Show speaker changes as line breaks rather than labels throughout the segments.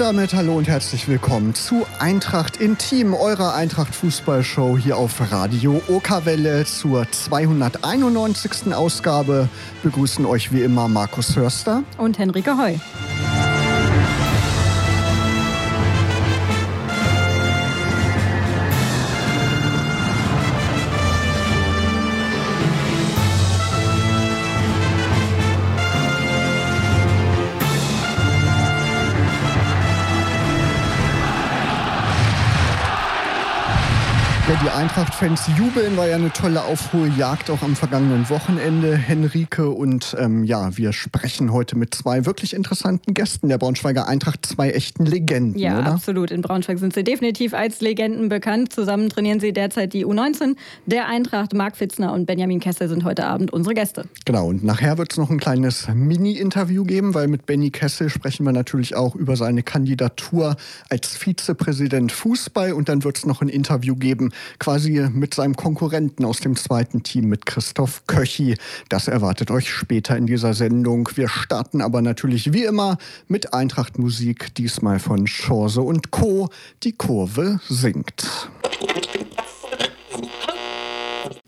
Und damit hallo und herzlich willkommen zu Eintracht Intim, eurer Eintracht Fußballshow hier auf Radio Okerwelle zur 291. Ausgabe. Begrüßen euch wie immer Markus Hörster
und Henrike Heu.
Eintracht-Fans jubeln, war ja eine tolle Aufholjagd auch am vergangenen Wochenende. Henrike und ähm, ja, wir sprechen heute mit zwei wirklich interessanten Gästen der Braunschweiger Eintracht, zwei echten Legenden,
ja,
oder?
absolut. In Braunschweig sind sie definitiv als Legenden bekannt. Zusammen trainieren sie derzeit die U19 der Eintracht. Marc Fitzner und Benjamin Kessel sind heute Abend unsere Gäste.
Genau, und nachher wird es noch ein kleines Mini-Interview geben, weil mit Benny Kessel sprechen wir natürlich auch über seine Kandidatur als Vizepräsident Fußball und dann wird es noch ein Interview geben quasi mit seinem Konkurrenten aus dem zweiten Team, mit Christoph Köchi. Das erwartet euch später in dieser Sendung. Wir starten aber natürlich wie immer mit Eintracht Musik, diesmal von Chance und Co. Die Kurve singt.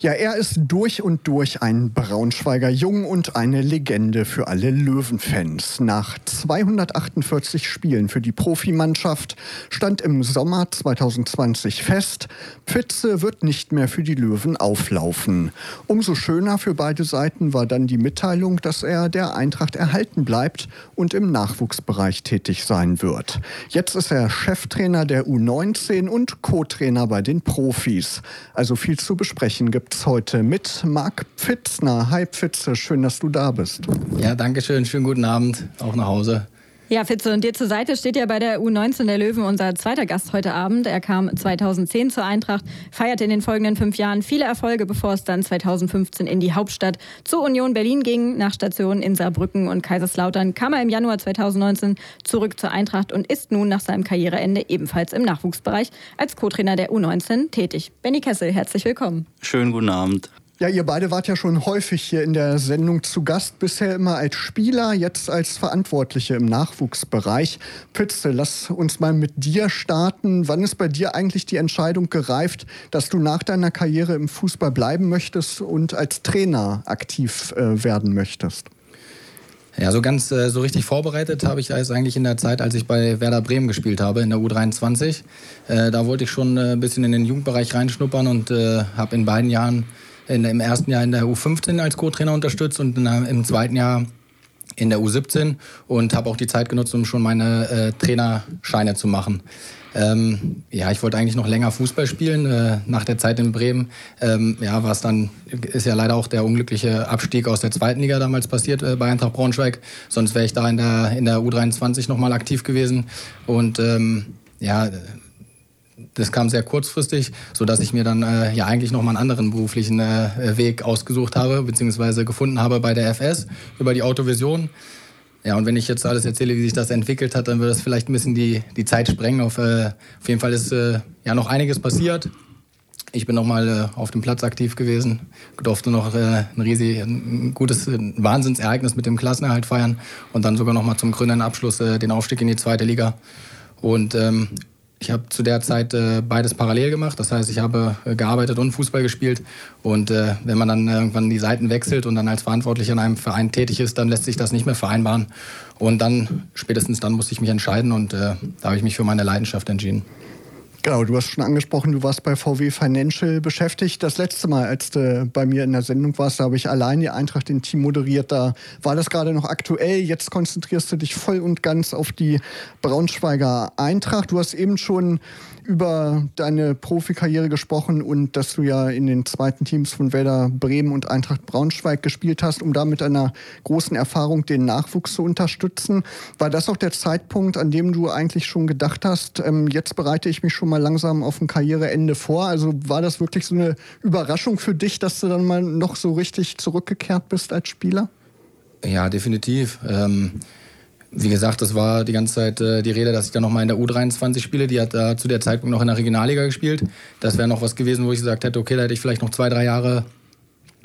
Ja, er ist durch und durch ein Braunschweiger Jung und eine Legende für alle Löwenfans. Nach 248 Spielen für die Profimannschaft stand im Sommer 2020 fest, Pfütze wird nicht mehr für die Löwen auflaufen. Umso schöner für beide Seiten war dann die Mitteilung, dass er der Eintracht erhalten bleibt und im Nachwuchsbereich tätig sein wird. Jetzt ist er Cheftrainer der U19 und Co-Trainer bei den Profis. Also viel zu besprechen gibt gibt's heute mit Marc Pfitzner. Hi Pfitze, schön, dass du da bist.
Ja, danke schön. Schönen guten Abend, auch nach Hause.
Ja, Fitze, und dir zur Seite steht ja bei der U19 der Löwen unser zweiter Gast heute Abend. Er kam 2010 zur Eintracht, feierte in den folgenden fünf Jahren viele Erfolge, bevor es dann 2015 in die Hauptstadt zur Union Berlin ging. Nach Stationen in Saarbrücken und Kaiserslautern kam er im Januar 2019 zurück zur Eintracht und ist nun nach seinem Karriereende ebenfalls im Nachwuchsbereich als Co-Trainer der U19 tätig. Benny Kessel, herzlich willkommen.
Schönen guten Abend.
Ja, ihr beide wart ja schon häufig hier in der Sendung zu Gast, bisher immer als Spieler, jetzt als Verantwortliche im Nachwuchsbereich. Pütze, lass uns mal mit dir starten. Wann ist bei dir eigentlich die Entscheidung gereift, dass du nach deiner Karriere im Fußball bleiben möchtest und als Trainer aktiv äh, werden möchtest?
Ja, so ganz äh, so richtig vorbereitet habe ich das eigentlich in der Zeit, als ich bei Werder Bremen gespielt habe, in der U23. Äh, da wollte ich schon äh, ein bisschen in den Jugendbereich reinschnuppern und äh, habe in beiden Jahren in, im ersten Jahr in der U15 als Co-Trainer unterstützt und in, im zweiten Jahr in der U17 und habe auch die Zeit genutzt, um schon meine äh, Trainerscheine zu machen. Ähm, ja, ich wollte eigentlich noch länger Fußball spielen. Äh, nach der Zeit in Bremen, ähm, ja, war es dann, ist ja leider auch der unglückliche Abstieg aus der zweiten Liga damals passiert äh, bei Eintracht Braunschweig. Sonst wäre ich da in der, in der U23 nochmal aktiv gewesen. Und ähm, ja, das kam sehr kurzfristig, sodass ich mir dann äh, ja eigentlich noch mal einen anderen beruflichen äh, Weg ausgesucht habe, beziehungsweise gefunden habe bei der FS über die Autovision. Ja, und wenn ich jetzt alles erzähle, wie sich das entwickelt hat, dann würde das vielleicht ein bisschen die, die Zeit sprengen. Auf, äh, auf jeden Fall ist äh, ja noch einiges passiert. Ich bin noch mal äh, auf dem Platz aktiv gewesen, durfte noch äh, ein riesig, ein gutes ein Wahnsinnsereignis mit dem Klassenerhalt feiern und dann sogar noch mal zum grünen Abschluss äh, den Aufstieg in die zweite Liga. Und ähm, ich habe zu der Zeit äh, beides parallel gemacht. Das heißt, ich habe äh, gearbeitet und Fußball gespielt. Und äh, wenn man dann irgendwann die Seiten wechselt und dann als Verantwortlicher in einem Verein tätig ist, dann lässt sich das nicht mehr vereinbaren. Und dann, spätestens dann, musste ich mich entscheiden und äh, da habe ich mich für meine Leidenschaft entschieden.
Genau, du hast schon angesprochen, du warst bei VW Financial beschäftigt. Das letzte Mal, als du bei mir in der Sendung warst, da habe ich allein die Eintracht in Team moderiert. Da war das gerade noch aktuell. Jetzt konzentrierst du dich voll und ganz auf die Braunschweiger Eintracht. Du hast eben schon über deine Profikarriere gesprochen und dass du ja in den zweiten Teams von Werder Bremen und Eintracht Braunschweig gespielt hast, um da mit einer großen Erfahrung den Nachwuchs zu unterstützen. War das auch der Zeitpunkt, an dem du eigentlich schon gedacht hast, ähm, jetzt bereite ich mich schon mal langsam auf ein Karriereende vor? Also war das wirklich so eine Überraschung für dich, dass du dann mal noch so richtig zurückgekehrt bist als Spieler?
Ja, definitiv. Ähm wie gesagt, das war die ganze Zeit äh, die Rede, dass ich dann nochmal in der U23 spiele. Die hat da zu der Zeitpunkt noch in der Regionalliga gespielt. Das wäre noch was gewesen, wo ich gesagt hätte, okay, da hätte ich vielleicht noch zwei, drei Jahre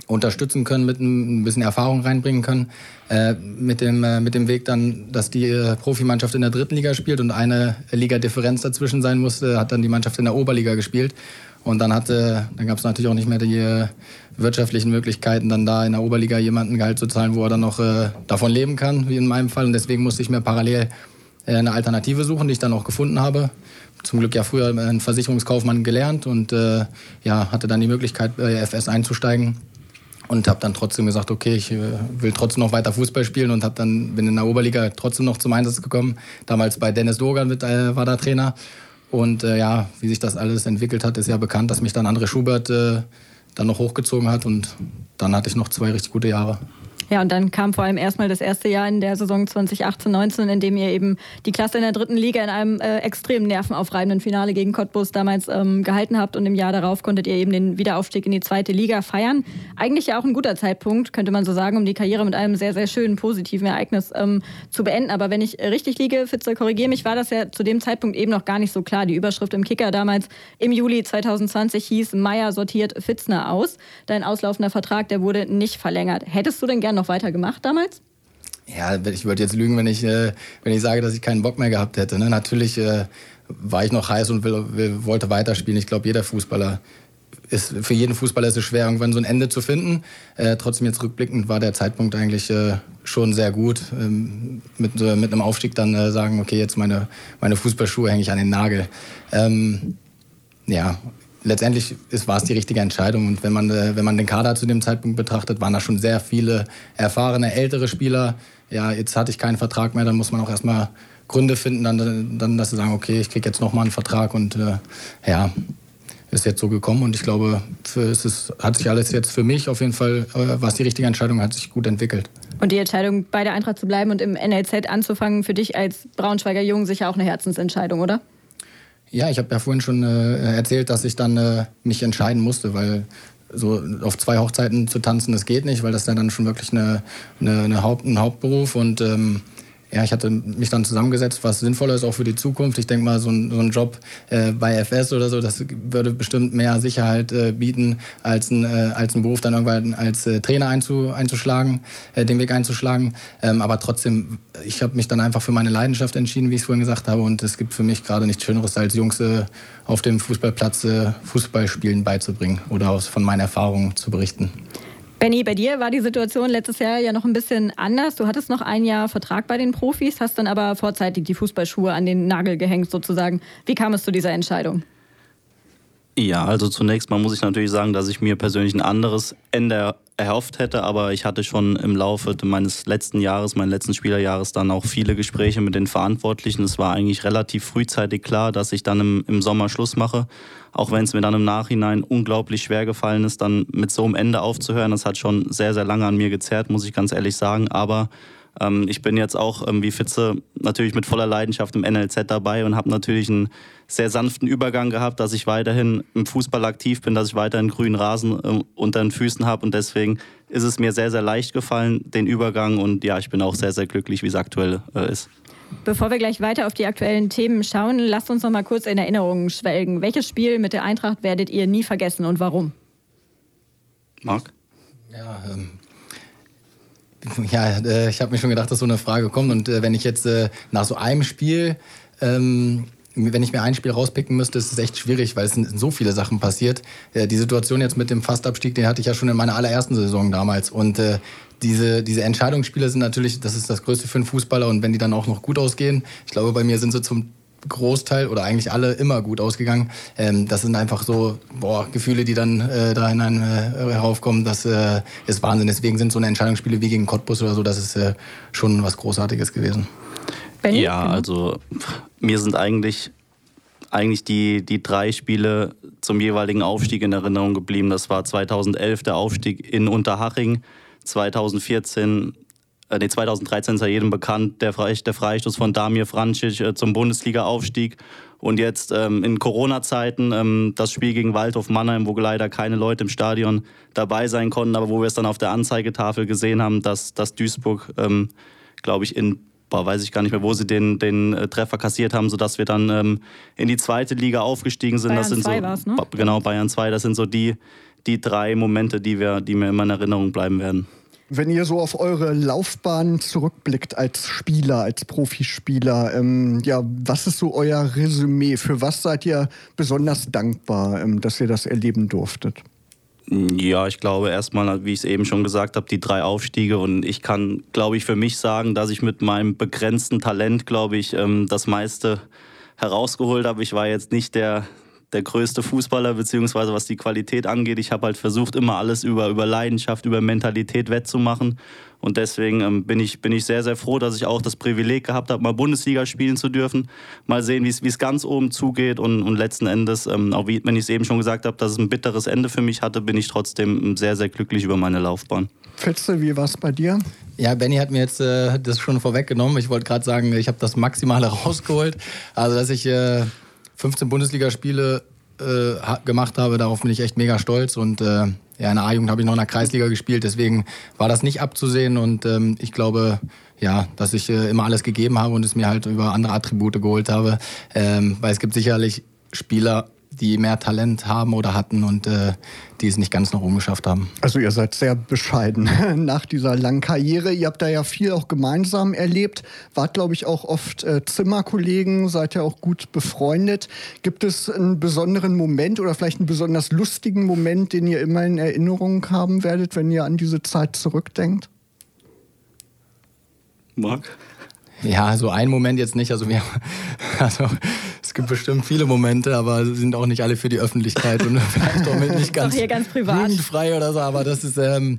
unterstützen können, mit ein bisschen Erfahrung reinbringen können. Äh, mit, dem, äh, mit dem Weg dann, dass die äh, Profimannschaft in der dritten Liga spielt und eine Liga-Differenz dazwischen sein musste, hat dann die Mannschaft in der Oberliga gespielt. Und dann, dann gab es natürlich auch nicht mehr die äh, wirtschaftlichen Möglichkeiten, dann da in der Oberliga jemanden Gehalt zu zahlen, wo er dann noch äh, davon leben kann, wie in meinem Fall. Und deswegen musste ich mir parallel äh, eine Alternative suchen, die ich dann auch gefunden habe. Zum Glück ja früher einen Versicherungskaufmann gelernt und äh, ja, hatte dann die Möglichkeit, bei FS einzusteigen. Und habe dann trotzdem gesagt, okay, ich äh, will trotzdem noch weiter Fußball spielen und hab dann, bin in der Oberliga trotzdem noch zum Einsatz gekommen. Damals bei Dennis Dogan mit, äh, war der Trainer. Und äh, ja, wie sich das alles entwickelt hat, ist ja bekannt, dass mich dann André Schubert äh, dann noch hochgezogen hat. Und dann hatte ich noch zwei richtig gute Jahre.
Ja, und dann kam vor allem erstmal das erste Jahr in der Saison 2018-19, in dem ihr eben die Klasse in der dritten Liga in einem äh, extrem nervenaufreibenden Finale gegen Cottbus damals ähm, gehalten habt. Und im Jahr darauf konntet ihr eben den Wiederaufstieg in die zweite Liga feiern. Eigentlich ja auch ein guter Zeitpunkt, könnte man so sagen, um die Karriere mit einem sehr, sehr schönen, positiven Ereignis ähm, zu beenden. Aber wenn ich richtig liege, Fitzer, korrigiere mich, war das ja zu dem Zeitpunkt eben noch gar nicht so klar. Die Überschrift im Kicker damals im Juli 2020 hieß, Meier sortiert Fitzner aus. Dein auslaufender Vertrag, der wurde nicht verlängert. Hättest du denn gern noch weiter gemacht damals?
Ja, ich würde jetzt lügen, wenn ich, äh, wenn ich sage, dass ich keinen Bock mehr gehabt hätte. Ne? Natürlich äh, war ich noch heiß und will, will, wollte weiterspielen. Ich glaube, jeder Fußballer ist, für jeden Fußballer ist es schwer, irgendwann so ein Ende zu finden. Äh, trotzdem jetzt rückblickend war der Zeitpunkt eigentlich schon sehr gut. Ähm, mit, mit einem Aufstieg dann sagen, okay, jetzt meine, meine Fußballschuhe hänge ich an den Nagel. Ähm, ja, letztendlich war es die richtige Entscheidung. Und wenn man, äh, wenn man den Kader zu dem Zeitpunkt betrachtet, waren da schon sehr viele erfahrene, ältere Spieler. Ja, jetzt hatte ich keinen Vertrag mehr, dann muss man auch erstmal Gründe finden, dann, dann dass sie sagen, okay, ich kriege jetzt nochmal einen Vertrag und äh, ja, ist jetzt so gekommen und ich glaube, für, es ist, hat sich alles jetzt für mich auf jeden Fall, äh, was die richtige Entscheidung, hat sich gut entwickelt.
Und die Entscheidung, bei der Eintracht zu bleiben und im NLZ anzufangen, für dich als Braunschweiger Jung sicher auch eine Herzensentscheidung, oder?
Ja, ich habe ja vorhin schon äh, erzählt, dass ich dann äh, mich entscheiden musste, weil so auf zwei Hochzeiten zu tanzen, das geht nicht, weil das ja dann schon wirklich eine, eine, eine Haupt, ein Hauptberuf und ähm, ja, ich hatte mich dann zusammengesetzt, was sinnvoller ist auch für die Zukunft. Ich denke mal, so ein, so ein Job äh, bei FS oder so, das würde bestimmt mehr Sicherheit äh, bieten, als ein, äh, als ein Beruf dann irgendwann als äh, Trainer einzu, einzuschlagen, äh, den Weg einzuschlagen. Ähm, aber trotzdem, ich habe mich dann einfach für meine Leidenschaft entschieden, wie ich es vorhin gesagt habe. Und es gibt für mich gerade nichts Schöneres, als Jungs äh, auf dem Fußballplatz Fußballspielen beizubringen oder aus, von meinen Erfahrungen zu berichten.
Benny, bei dir war die Situation letztes Jahr ja noch ein bisschen anders. Du hattest noch ein Jahr Vertrag bei den Profis, hast dann aber vorzeitig die Fußballschuhe an den Nagel gehängt sozusagen. Wie kam es zu dieser Entscheidung?
Ja, also zunächst mal muss ich natürlich sagen, dass ich mir persönlich ein anderes Ende erhofft hätte, aber ich hatte schon im Laufe meines letzten Jahres, meines letzten Spielerjahres dann auch viele Gespräche mit den Verantwortlichen. Es war eigentlich relativ frühzeitig klar, dass ich dann im, im Sommer Schluss mache, auch wenn es mir dann im Nachhinein unglaublich schwer gefallen ist, dann mit so einem Ende aufzuhören. Das hat schon sehr, sehr lange an mir gezerrt, muss ich ganz ehrlich sagen, aber ähm, ich bin jetzt auch ähm, wie Fitze natürlich mit voller Leidenschaft im NLZ dabei und habe natürlich einen sehr sanften Übergang gehabt, dass ich weiterhin im Fußball aktiv bin, dass ich weiterhin grünen Rasen äh, unter den Füßen habe und deswegen ist es mir sehr, sehr leicht gefallen, den Übergang und ja, ich bin auch sehr, sehr glücklich, wie es aktuell äh, ist.
Bevor wir gleich weiter auf die aktuellen Themen schauen, lasst uns noch mal kurz in Erinnerungen schwelgen. Welches Spiel mit der Eintracht werdet ihr nie vergessen und warum?
Marc?
Ja, ähm, ja, äh, ich habe mir schon gedacht, dass so eine Frage kommt. Und äh, wenn ich jetzt äh, nach so einem Spiel, ähm, wenn ich mir ein Spiel rauspicken müsste, ist es echt schwierig, weil es sind so viele Sachen passiert. Äh, die Situation jetzt mit dem Fastabstieg, den hatte ich ja schon in meiner allerersten Saison damals. Und äh, diese, diese Entscheidungsspiele sind natürlich, das ist das Größte für einen Fußballer. Und wenn die dann auch noch gut ausgehen, ich glaube, bei mir sind sie zum Großteil oder eigentlich alle immer gut ausgegangen. Ähm, das sind einfach so boah, Gefühle, die dann äh, da hinein heraufkommen. Das ist Wahnsinn. Deswegen sind so eine Entscheidungsspiele wie gegen Cottbus oder so, das ist schon was Großartiges gewesen.
Benny? Ja, genau. also mir sind eigentlich, eigentlich die, die drei Spiele zum jeweiligen Aufstieg in Erinnerung geblieben. Das war 2011 der Aufstieg in Unterhaching, 2014 äh, nee, 2013 ist ja jedem bekannt, der, der Freistoß von Damir Francic äh, zum Bundesliga-Aufstieg. Und jetzt ähm, in Corona-Zeiten ähm, das Spiel gegen Waldhof Mannheim, wo leider keine Leute im Stadion dabei sein konnten, aber wo wir es dann auf der Anzeigetafel gesehen haben, dass, dass Duisburg, ähm, glaube ich, in boah, weiß ich gar nicht mehr, wo sie den, den äh, Treffer kassiert haben, sodass wir dann ähm, in die zweite Liga aufgestiegen sind.
Bayern
das sind
2
so,
war's, ne?
Genau, Bayern 2, das sind so die, die drei Momente, die, wir, die mir immer in Erinnerung bleiben werden.
Wenn ihr so auf eure Laufbahn zurückblickt als Spieler, als Profispieler, ähm, ja, was ist so euer Resümee? Für was seid ihr besonders dankbar, ähm, dass ihr das erleben durftet?
Ja, ich glaube erstmal, wie ich es eben schon gesagt habe, die drei Aufstiege. Und ich kann, glaube ich, für mich sagen, dass ich mit meinem begrenzten Talent, glaube ich, ähm, das meiste herausgeholt habe. Ich war jetzt nicht der, der größte Fußballer, beziehungsweise was die Qualität angeht. Ich habe halt versucht, immer alles über, über Leidenschaft, über Mentalität wettzumachen. Und deswegen ähm, bin, ich, bin ich sehr, sehr froh, dass ich auch das Privileg gehabt habe, mal Bundesliga spielen zu dürfen. Mal sehen, wie es ganz oben zugeht. Und, und letzten Endes, ähm, auch wie, wenn ich es eben schon gesagt habe, dass es ein bitteres Ende für mich hatte, bin ich trotzdem sehr, sehr glücklich über meine Laufbahn.
Fitze, wie war es bei dir?
Ja, Benny hat mir jetzt äh, das schon vorweggenommen. Ich wollte gerade sagen, ich habe das Maximale rausgeholt. Also, dass ich äh, 15 Bundesligaspiele äh, gemacht habe. Darauf bin ich echt mega stolz. Und äh, ja, in der A-Jugend habe ich noch in der Kreisliga gespielt. Deswegen war das nicht abzusehen. Und ähm, ich glaube, ja, dass ich äh, immer alles gegeben habe und es mir halt über andere Attribute geholt habe. Ähm, weil es gibt sicherlich Spieler, die mehr Talent haben oder hatten und äh, die es nicht ganz noch umgeschafft haben.
Also ihr seid sehr bescheiden nach dieser langen Karriere. Ihr habt da ja viel auch gemeinsam erlebt. Wart, glaube ich, auch oft äh, Zimmerkollegen, seid ja auch gut befreundet. Gibt es einen besonderen Moment oder vielleicht einen besonders lustigen Moment, den ihr immer in Erinnerung haben werdet, wenn ihr an diese Zeit zurückdenkt?
Marc?
Ja, so ein Moment jetzt nicht. Also wir, also gibt bestimmt viele Momente, aber sind auch nicht alle für die Öffentlichkeit und vielleicht auch nicht ganz,
hier ganz privat.
jugendfrei oder so. Aber das ist ähm,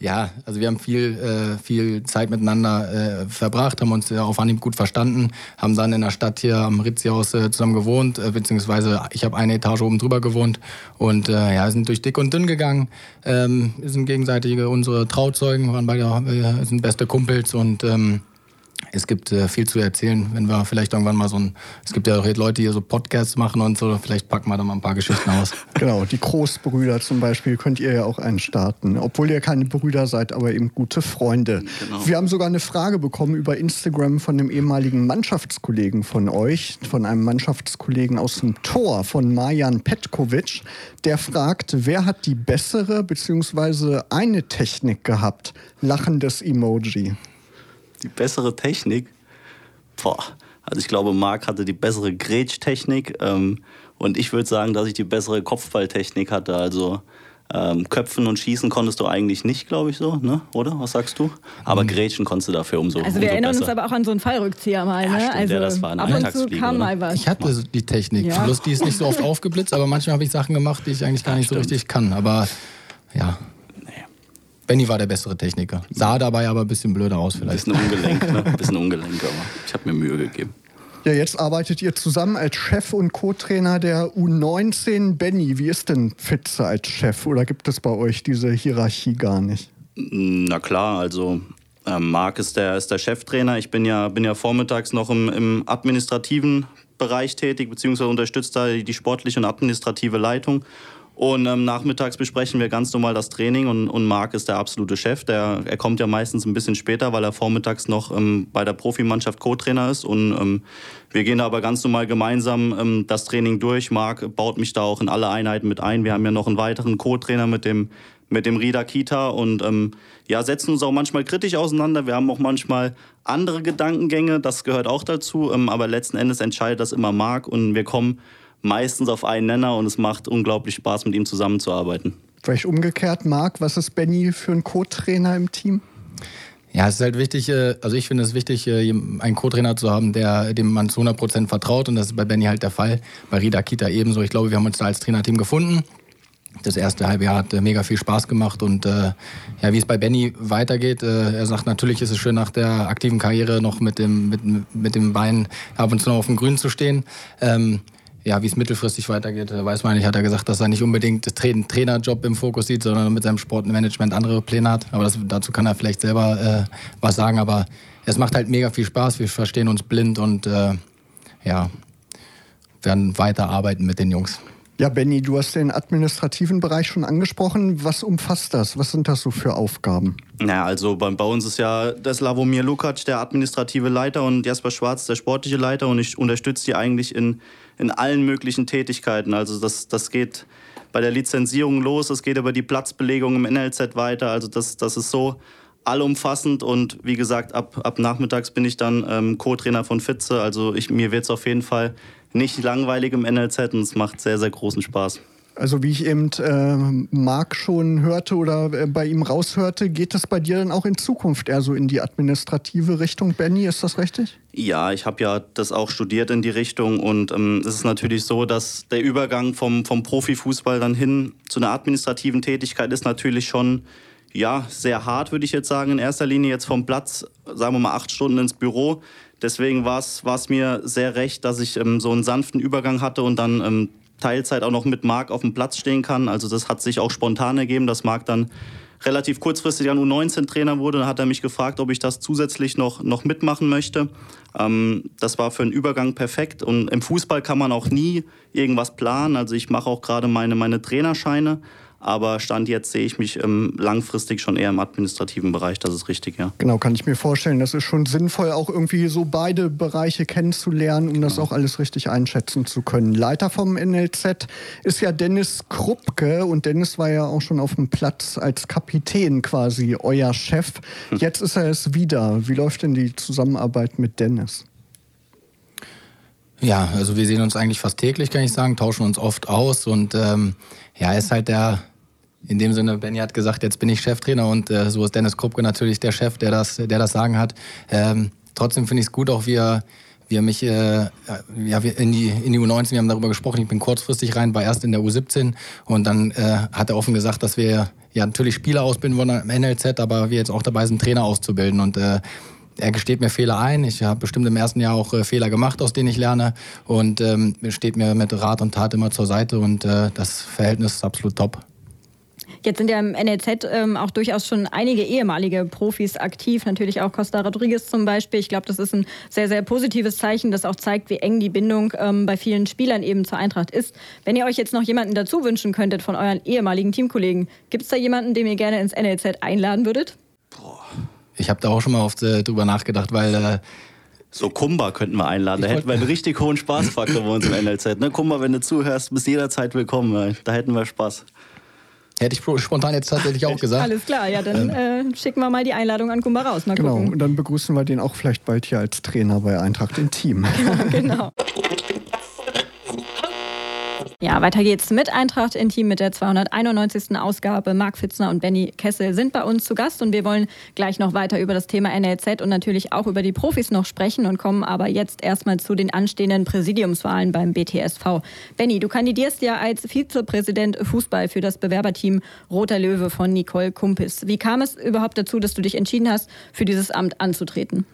ja, also wir haben viel, äh, viel Zeit miteinander äh, verbracht, haben uns auf Anhieb gut verstanden, haben dann in der Stadt hier am Ritzi-Haus äh, zusammen gewohnt, äh, beziehungsweise ich habe eine Etage oben drüber gewohnt und äh, ja, sind durch dick und dünn gegangen, ähm, sind gegenseitig unsere Trauzeugen, waren beide, wir sind beste Kumpels und ähm, es gibt äh, viel zu erzählen, wenn wir vielleicht irgendwann mal so ein, es gibt ja auch Leute, die hier so Podcasts machen und so, vielleicht packen wir da mal ein paar Geschichten aus.
genau, die Großbrüder zum Beispiel könnt ihr ja auch einstarten, obwohl ihr keine Brüder seid, aber eben gute Freunde. Genau. Wir haben sogar eine Frage bekommen über Instagram von einem ehemaligen Mannschaftskollegen von euch, von einem Mannschaftskollegen aus dem Tor, von Marjan Petkovic, der fragt, wer hat die bessere bzw. eine Technik gehabt? Lachendes Emoji
die bessere Technik. Boah, also ich glaube, Marc hatte die bessere Grätsch-Technik ähm, und ich würde sagen, dass ich die bessere Kopfballtechnik hatte. Also ähm, Köpfen und Schießen konntest du eigentlich nicht, glaube ich so, ne? oder? Was sagst du? Aber mhm. Grätschen konntest du dafür umso
Also wir
umso
erinnern
besser.
uns aber auch an so einen Fallrückzieher mal, ne?
Ja, stimmt,
also
ja, das war eine
ab und zu kam mal was.
Ich hatte die Technik, ja. bloß die ist nicht so oft aufgeblitzt, aber manchmal habe ich Sachen gemacht, die ich eigentlich gar nicht ja, so richtig kann. Aber ja, Benny war der bessere Techniker. Sah dabei aber ein bisschen blöder aus vielleicht.
Ein bisschen ungelenk, ne? Ein bisschen ungelenk, aber ich habe mir Mühe gegeben.
Ja, jetzt arbeitet ihr zusammen als Chef und Co-Trainer der U19. Benny, wie ist denn Fitze als Chef? Oder gibt es bei euch diese Hierarchie gar nicht?
Na klar, also äh, Marc ist der, ist der Cheftrainer. Ich bin ja, bin ja vormittags noch im, im administrativen Bereich tätig, beziehungsweise unterstützt da die sportliche und administrative Leitung. Und ähm, nachmittags besprechen wir ganz normal das Training und, und Marc ist der absolute Chef. Der, er kommt ja meistens ein bisschen später, weil er vormittags noch ähm, bei der Profimannschaft Co-Trainer ist. Und ähm, wir gehen da aber ganz normal gemeinsam ähm, das Training durch. Marc baut mich da auch in alle Einheiten mit ein. Wir haben ja noch einen weiteren Co-Trainer mit dem, mit dem Rida Kita und ähm, ja, setzen uns auch manchmal kritisch auseinander. Wir haben auch manchmal andere Gedankengänge, das gehört auch dazu. Ähm, aber letzten Endes entscheidet das immer Marc und wir kommen meistens auf einen Nenner und es macht unglaublich Spaß, mit ihm zusammenzuarbeiten.
Vielleicht umgekehrt, Marc, was ist Benny für ein Co-Trainer im Team?
Ja, es ist halt wichtig, äh, also ich finde es wichtig, äh, einen Co-Trainer zu haben, der, dem man zu 100 Prozent vertraut. Und das ist bei Benny halt der Fall. Bei Rida Kita ebenso. Ich glaube, wir haben uns da als Trainerteam gefunden. Das erste halbe Jahr hat äh, mega viel Spaß gemacht und äh, ja, wie es bei Benny weitergeht, äh, er sagt, natürlich ist es schön nach der aktiven Karriere noch mit dem, mit, mit dem Bein ab und zu noch auf dem Grün zu stehen. Ähm, ja, wie es mittelfristig weitergeht, weiß man nicht. Hat er gesagt, dass er nicht unbedingt den Trainerjob im Fokus sieht, sondern mit seinem Sportmanagement andere Pläne hat. Aber das, dazu kann er vielleicht selber äh, was sagen. Aber es macht halt mega viel Spaß. Wir verstehen uns blind und äh, ja, werden weiter arbeiten mit den Jungs.
Ja, Benny, du hast den administrativen Bereich schon angesprochen. Was umfasst das? Was sind das so für Aufgaben?
Naja, also bei, bei uns ist ja der Slavomir Lukac der administrative Leiter und Jasper Schwarz der sportliche Leiter und ich unterstütze die eigentlich in, in allen möglichen Tätigkeiten. Also das, das geht bei der Lizenzierung los, es geht über die Platzbelegung im NLZ weiter. Also das, das ist so allumfassend und wie gesagt, ab, ab nachmittags bin ich dann ähm, Co-Trainer von Fitze. Also ich, mir wird es auf jeden Fall nicht langweilig im NLZ und es macht sehr, sehr großen Spaß.
Also wie ich eben äh, Marc schon hörte oder äh, bei ihm raushörte, geht das bei dir dann auch in Zukunft eher so in die administrative Richtung, Benny? Ist das richtig?
Ja, ich habe ja das auch studiert in die Richtung und ähm, es ist natürlich so, dass der Übergang vom, vom Profifußball dann hin zu einer administrativen Tätigkeit ist natürlich schon ja, sehr hart, würde ich jetzt sagen. In erster Linie jetzt vom Platz, sagen wir mal, acht Stunden ins Büro. Deswegen war es mir sehr recht, dass ich ähm, so einen sanften Übergang hatte und dann ähm, Teilzeit auch noch mit Marc auf dem Platz stehen kann. Also das hat sich auch spontan ergeben, dass Marc dann relativ kurzfristig an U19-Trainer wurde. Dann hat er mich gefragt, ob ich das zusätzlich noch, noch mitmachen möchte. Ähm, das war für einen Übergang perfekt. Und im Fußball kann man auch nie irgendwas planen. Also ich mache auch gerade meine, meine Trainerscheine. Aber Stand jetzt sehe ich mich ähm, langfristig schon eher im administrativen Bereich, das ist richtig, ja.
Genau, kann ich mir vorstellen. Das ist schon sinnvoll, auch irgendwie so beide Bereiche kennenzulernen, um das auch alles richtig einschätzen zu können. Leiter vom NLZ ist ja Dennis Kruppke und Dennis war ja auch schon auf dem Platz als Kapitän quasi euer Chef. Hm. Jetzt ist er es wieder. Wie läuft denn die Zusammenarbeit mit Dennis?
Ja, also wir sehen uns eigentlich fast täglich, kann ich sagen, tauschen uns oft aus und ähm, ja, er ist halt der in dem Sinne, Benny hat gesagt, jetzt bin ich Cheftrainer und äh, so ist Dennis Krupke natürlich der Chef, der das, der das Sagen hat. Ähm, trotzdem finde ich es gut, auch wie er, wie er mich äh, ja, in, die, in die U19, wir haben darüber gesprochen, ich bin kurzfristig rein, war erst in der U17 und dann äh, hat er offen gesagt, dass wir ja natürlich Spieler ausbilden wollen im NLZ, aber wir jetzt auch dabei sind, Trainer auszubilden und äh, er gesteht mir Fehler ein. Ich habe bestimmt im ersten Jahr auch äh, Fehler gemacht, aus denen ich lerne. Und ähm, steht mir mit Rat und Tat immer zur Seite. Und äh, das Verhältnis ist absolut top.
Jetzt sind ja im NLZ ähm, auch durchaus schon einige ehemalige Profis aktiv, natürlich auch Costa Rodriguez zum Beispiel. Ich glaube, das ist ein sehr, sehr positives Zeichen, das auch zeigt, wie eng die Bindung ähm, bei vielen Spielern eben zur Eintracht ist. Wenn ihr euch jetzt noch jemanden dazu wünschen könntet von euren ehemaligen Teamkollegen, gibt es da jemanden, den ihr gerne ins NLZ einladen würdet?
Boah. Ich habe da auch schon mal oft äh, drüber nachgedacht, weil äh,
so Kumba könnten wir einladen. Da hätten wir einen richtig hohen Spaßfaktor bei uns im NLZ. Ne? Kumba, wenn du zuhörst, bist jederzeit willkommen. Da hätten wir Spaß.
Hätte ich spontan jetzt tatsächlich auch gesagt.
Alles klar, ja, dann ähm. äh, schicken wir mal die Einladung an Kumba raus. Mal
genau,
gucken.
und dann begrüßen wir den auch vielleicht bald hier als Trainer bei Eintracht im Team.
genau. Ja, weiter geht's mit Eintracht Intim mit der 291. Ausgabe. Marc Fitzner und Benny Kessel sind bei uns zu Gast und wir wollen gleich noch weiter über das Thema NLZ und natürlich auch über die Profis noch sprechen und kommen aber jetzt erstmal zu den anstehenden Präsidiumswahlen beim BTSV. Benny, du kandidierst ja als Vizepräsident Fußball für das Bewerberteam Roter Löwe von Nicole Kumpis. Wie kam es überhaupt dazu, dass du dich entschieden hast, für dieses Amt anzutreten?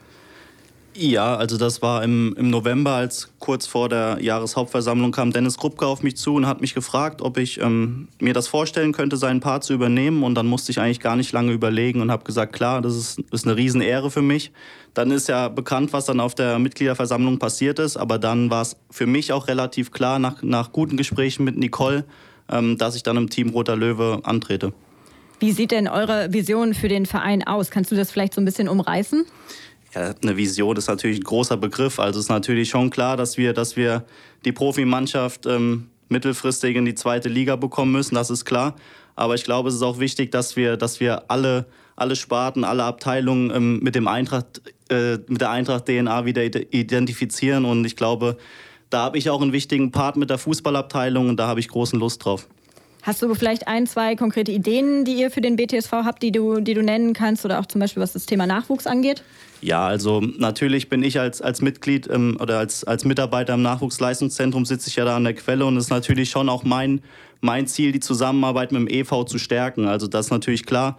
Ja, also das war im, im November, als kurz vor der Jahreshauptversammlung kam Dennis Krupke auf mich zu und hat mich gefragt, ob ich ähm, mir das vorstellen könnte, seinen Part zu übernehmen. Und dann musste ich eigentlich gar nicht lange überlegen und habe gesagt, klar, das ist, ist eine Riesenehre für mich. Dann ist ja bekannt, was dann auf der Mitgliederversammlung passiert ist. Aber dann war es für mich auch relativ klar, nach, nach guten Gesprächen mit Nicole, ähm, dass ich dann im Team Roter Löwe antrete.
Wie sieht denn eure Vision für den Verein aus? Kannst du das vielleicht so ein bisschen umreißen?
Ja, eine Vision ist natürlich ein großer Begriff. Also ist natürlich schon klar, dass wir, dass wir die Profimannschaft ähm, mittelfristig in die zweite Liga bekommen müssen. Das ist klar. Aber ich glaube, es ist auch wichtig, dass wir, dass wir alle, alle Sparten, alle Abteilungen ähm, mit dem Eintracht, äh, mit der Eintracht DNA wieder identifizieren. Und ich glaube, da habe ich auch einen wichtigen Part mit der Fußballabteilung und da habe ich großen Lust drauf.
Hast du vielleicht ein, zwei konkrete Ideen, die ihr für den BTSV habt, die du, die du nennen kannst oder auch zum Beispiel was das Thema Nachwuchs angeht?
Ja, also natürlich bin ich als, als Mitglied ähm, oder als, als Mitarbeiter im Nachwuchsleistungszentrum sitze ich ja da an der Quelle und es ist natürlich schon auch mein, mein Ziel, die Zusammenarbeit mit dem EV zu stärken. Also das ist natürlich klar,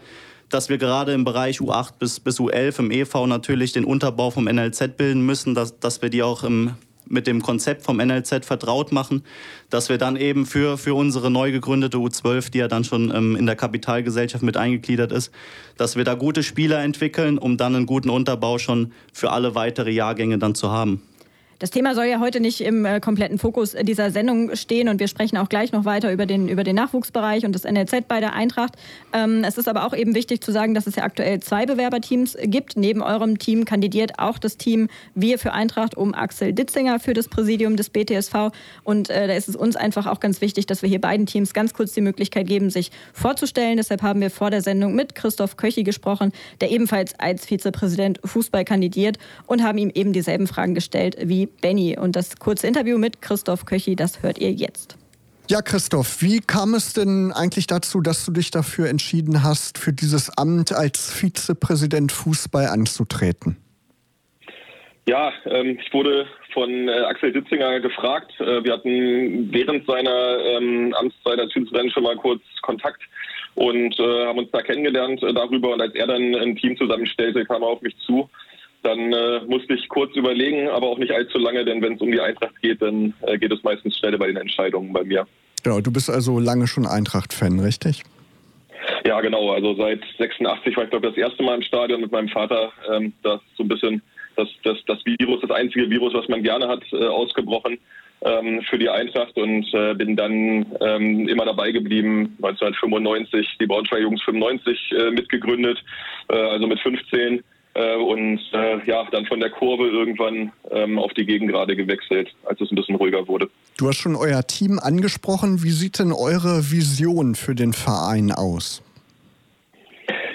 dass wir gerade im Bereich U8 bis, bis U11 im EV natürlich den Unterbau vom NLZ bilden müssen, dass, dass wir die auch im mit dem Konzept vom NLZ vertraut machen, dass wir dann eben für, für unsere neu gegründete U12, die ja dann schon ähm, in der Kapitalgesellschaft mit eingegliedert ist, dass wir da gute Spieler entwickeln, um dann einen guten Unterbau schon für alle weitere Jahrgänge dann zu haben.
Das Thema soll ja heute nicht im äh, kompletten Fokus dieser Sendung stehen und wir sprechen auch gleich noch weiter über den, über den Nachwuchsbereich und das NLZ bei der Eintracht. Ähm, es ist aber auch eben wichtig zu sagen, dass es ja aktuell zwei Bewerberteams gibt. Neben eurem Team kandidiert auch das Team Wir für Eintracht um Axel Ditzinger für das Präsidium des BTSV und äh, da ist es uns einfach auch ganz wichtig, dass wir hier beiden Teams ganz kurz die Möglichkeit geben, sich vorzustellen. Deshalb haben wir vor der Sendung mit Christoph Köchi gesprochen, der ebenfalls als Vizepräsident Fußball kandidiert und haben ihm eben dieselben Fragen gestellt wie Benny. Und das kurze Interview mit Christoph Köchi, das hört ihr jetzt.
Ja, Christoph, wie kam es denn eigentlich dazu, dass du dich dafür entschieden hast, für dieses Amt als Vizepräsident Fußball anzutreten?
Ja, ähm, ich wurde von äh, Axel Ditzinger gefragt. Äh, wir hatten während seiner ähm, Amtszeit als Vizepräsident schon mal kurz Kontakt und äh, haben uns da kennengelernt äh, darüber. Und als er dann ein Team zusammenstellte, kam er auf mich zu. Dann äh, musste ich kurz überlegen, aber auch nicht allzu lange, denn wenn es um die Eintracht geht, dann äh, geht es meistens schnell bei den Entscheidungen bei mir.
Genau, du bist also lange schon Eintracht-Fan, richtig?
Ja, genau. Also seit 86 war ich, glaube das erste Mal im Stadion mit meinem Vater. Ähm, das so ein bisschen das, das, das Virus, das einzige Virus, was man gerne hat, äh, ausgebrochen ähm, für die Eintracht und äh, bin dann ähm, immer dabei geblieben. 1995 die Braunschweig Jungs 95 äh, mitgegründet, äh, also mit 15 äh, und äh, ja, dann von der Kurve irgendwann ähm, auf die Gegengrade gewechselt, als es ein bisschen ruhiger wurde.
Du hast schon euer Team angesprochen. Wie sieht denn eure Vision für den Verein aus?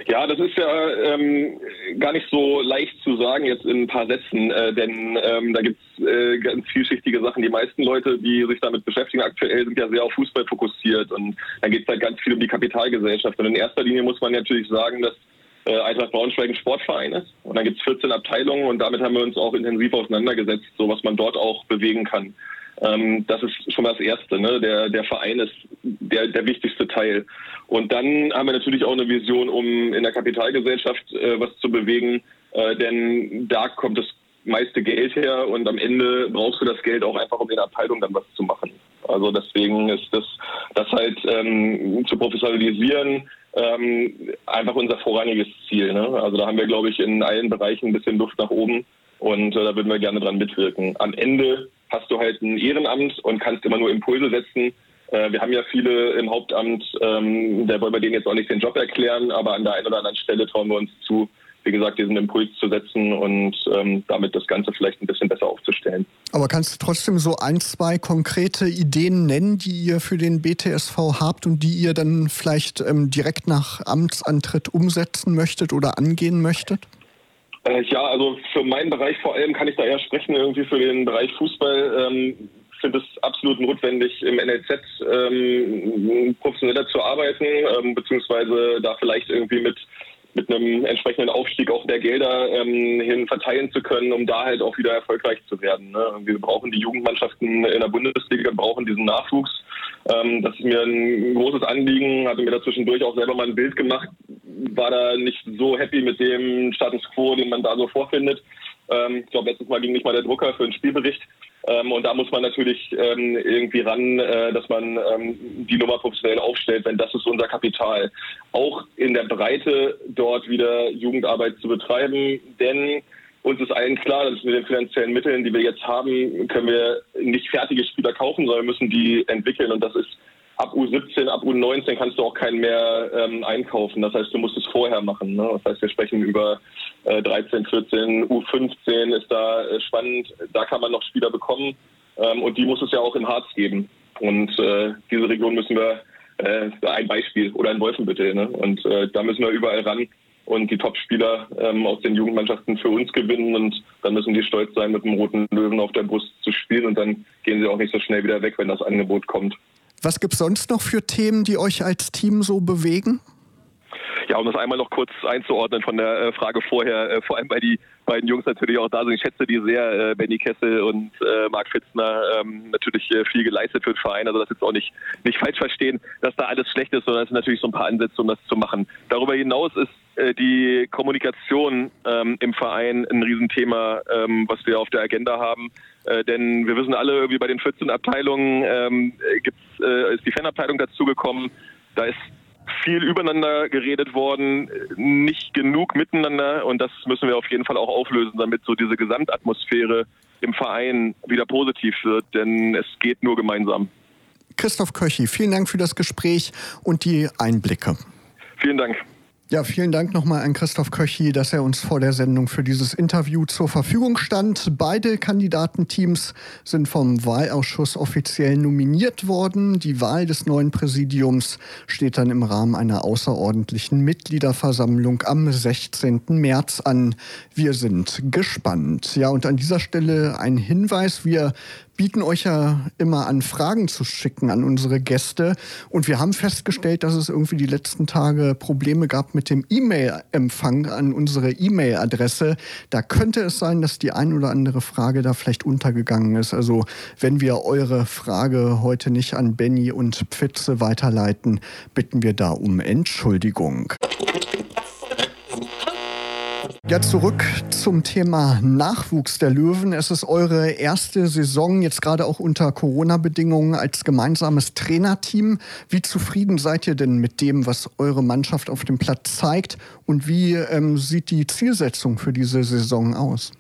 Ja, das ist ja ähm, gar nicht so leicht zu sagen jetzt in ein paar Sätzen, äh, denn ähm, da gibt es äh, ganz vielschichtige Sachen. Die meisten Leute, die sich damit beschäftigen aktuell, sind ja sehr auf Fußball fokussiert und da geht es halt ganz viel um die Kapitalgesellschaft. Und in erster Linie muss man natürlich sagen, dass äh, Eintracht Braunschweig ein Sportverein ist und dann gibt es 14 Abteilungen und damit haben wir uns auch intensiv auseinandergesetzt, so was man dort auch bewegen kann. Ähm, das ist schon mal das Erste. Ne? Der, der Verein ist der, der wichtigste Teil. Und dann haben wir natürlich auch eine Vision, um in der Kapitalgesellschaft äh, was zu bewegen, äh, denn da kommt das meiste Geld her und am Ende brauchst du das Geld auch einfach, um in der Abteilung dann was zu machen. Also deswegen ist das, das halt ähm, zu professionalisieren ähm, einfach unser vorrangiges Ziel. Ne? Also da haben wir, glaube ich, in allen Bereichen ein bisschen Luft nach oben und äh, da würden wir gerne dran mitwirken. Am Ende hast du halt ein Ehrenamt und kannst immer nur Impulse setzen. Äh, wir haben ja viele im Hauptamt, ähm, da wollen wir denen jetzt auch nicht den Job erklären, aber an der einen oder anderen Stelle trauen wir uns zu, wie gesagt, diesen Impuls zu setzen und ähm, damit das Ganze vielleicht ein bisschen besser aufzustellen.
Aber kannst du trotzdem so ein, zwei konkrete Ideen nennen, die ihr für den BTSV habt und die ihr dann vielleicht ähm, direkt nach Amtsantritt umsetzen möchtet oder angehen möchtet?
Äh, ja, also für meinen Bereich vor allem kann ich da eher sprechen, irgendwie für den Bereich Fußball. Ähm, finde es absolut notwendig, im NLZ ähm, professioneller zu arbeiten, ähm, beziehungsweise da vielleicht irgendwie mit mit einem entsprechenden Aufstieg auch der Gelder ähm, hin verteilen zu können, um da halt auch wieder erfolgreich zu werden. Ne? Wir brauchen die Jugendmannschaften in der Bundesliga, brauchen diesen Nachwuchs. Ähm, das ist mir ein großes Anliegen, hatte mir da zwischendurch auch selber mal ein Bild gemacht, war da nicht so happy mit dem Status quo, den man da so vorfindet. Ähm, ich glaube, letztes Mal ging nicht mal der Drucker für einen Spielbericht. Ähm, und da muss man natürlich ähm, irgendwie ran, äh, dass man ähm, die Nummer professionell aufstellt, denn das ist unser Kapital. Auch in der Breite dort wieder Jugendarbeit zu betreiben, denn uns ist allen klar, dass mit den finanziellen Mitteln, die wir jetzt haben, können wir nicht fertige Spieler kaufen, sondern müssen die entwickeln. Und das ist ab U17, ab U19 kannst du auch keinen mehr ähm, einkaufen. Das heißt, du musst es vorher machen. Ne? Das heißt, wir sprechen über äh, 13, 14, U15 ist da äh, spannend. Da kann man noch Spieler bekommen. Ähm, und die muss es ja auch in Harz geben. Und äh, diese Region müssen wir, äh, ein Beispiel, oder in Wolfenbüttel. Ne? Und äh, da müssen wir überall ran und die Top-Spieler ähm, aus den Jugendmannschaften für uns gewinnen. Und dann müssen die stolz sein, mit dem roten Löwen auf der Brust zu spielen. Und dann gehen sie auch nicht so schnell wieder weg, wenn das Angebot kommt.
Was gibt es sonst noch für Themen, die euch als Team so bewegen?
Ja, um das einmal noch kurz einzuordnen von der äh, Frage vorher, äh, vor allem weil die beiden Jungs natürlich auch da sind. Ich schätze die sehr, äh, Benny Kessel und Marc Fitzner, ähm, natürlich viel geleistet für den Verein. Also das jetzt auch nicht, nicht falsch verstehen, dass da alles schlecht ist, sondern es sind natürlich so ein paar Ansätze, um das zu machen. Darüber hinaus ist die Kommunikation ähm, im Verein ein Riesenthema, ähm, was wir auf der Agenda haben. Äh, denn wir wissen alle, irgendwie bei den 14 Abteilungen ähm, gibt's, äh, ist die Fanabteilung dazugekommen. Da ist viel übereinander geredet worden, nicht genug miteinander und das müssen wir auf jeden Fall auch auflösen, damit so diese Gesamtatmosphäre im Verein wieder positiv wird, denn es geht nur gemeinsam.
Christoph Köchi, vielen Dank für das Gespräch und die Einblicke.
Vielen Dank.
Ja, vielen Dank nochmal an Christoph Köchi, dass er uns vor der Sendung für dieses Interview zur Verfügung stand. Beide Kandidatenteams sind vom Wahlausschuss offiziell nominiert worden. Die Wahl des neuen Präsidiums steht dann im Rahmen einer außerordentlichen Mitgliederversammlung am 16. März an. Wir sind gespannt. Ja, und an dieser Stelle ein Hinweis. Wir bieten euch ja immer an, Fragen zu schicken an unsere Gäste. Und wir haben festgestellt, dass es irgendwie die letzten Tage Probleme gab mit dem E-Mail-Empfang an unsere E-Mail-Adresse. Da könnte es sein, dass die ein oder andere Frage da vielleicht untergegangen ist. Also wenn wir eure Frage heute nicht an Benny und Pfitze weiterleiten, bitten wir da um Entschuldigung. Ja, zurück zum Thema Nachwuchs der Löwen. Es ist eure erste Saison, jetzt gerade auch unter Corona-Bedingungen, als gemeinsames Trainerteam. Wie zufrieden seid ihr denn mit dem, was eure Mannschaft auf dem Platz zeigt? Und wie ähm, sieht die Zielsetzung für diese Saison aus?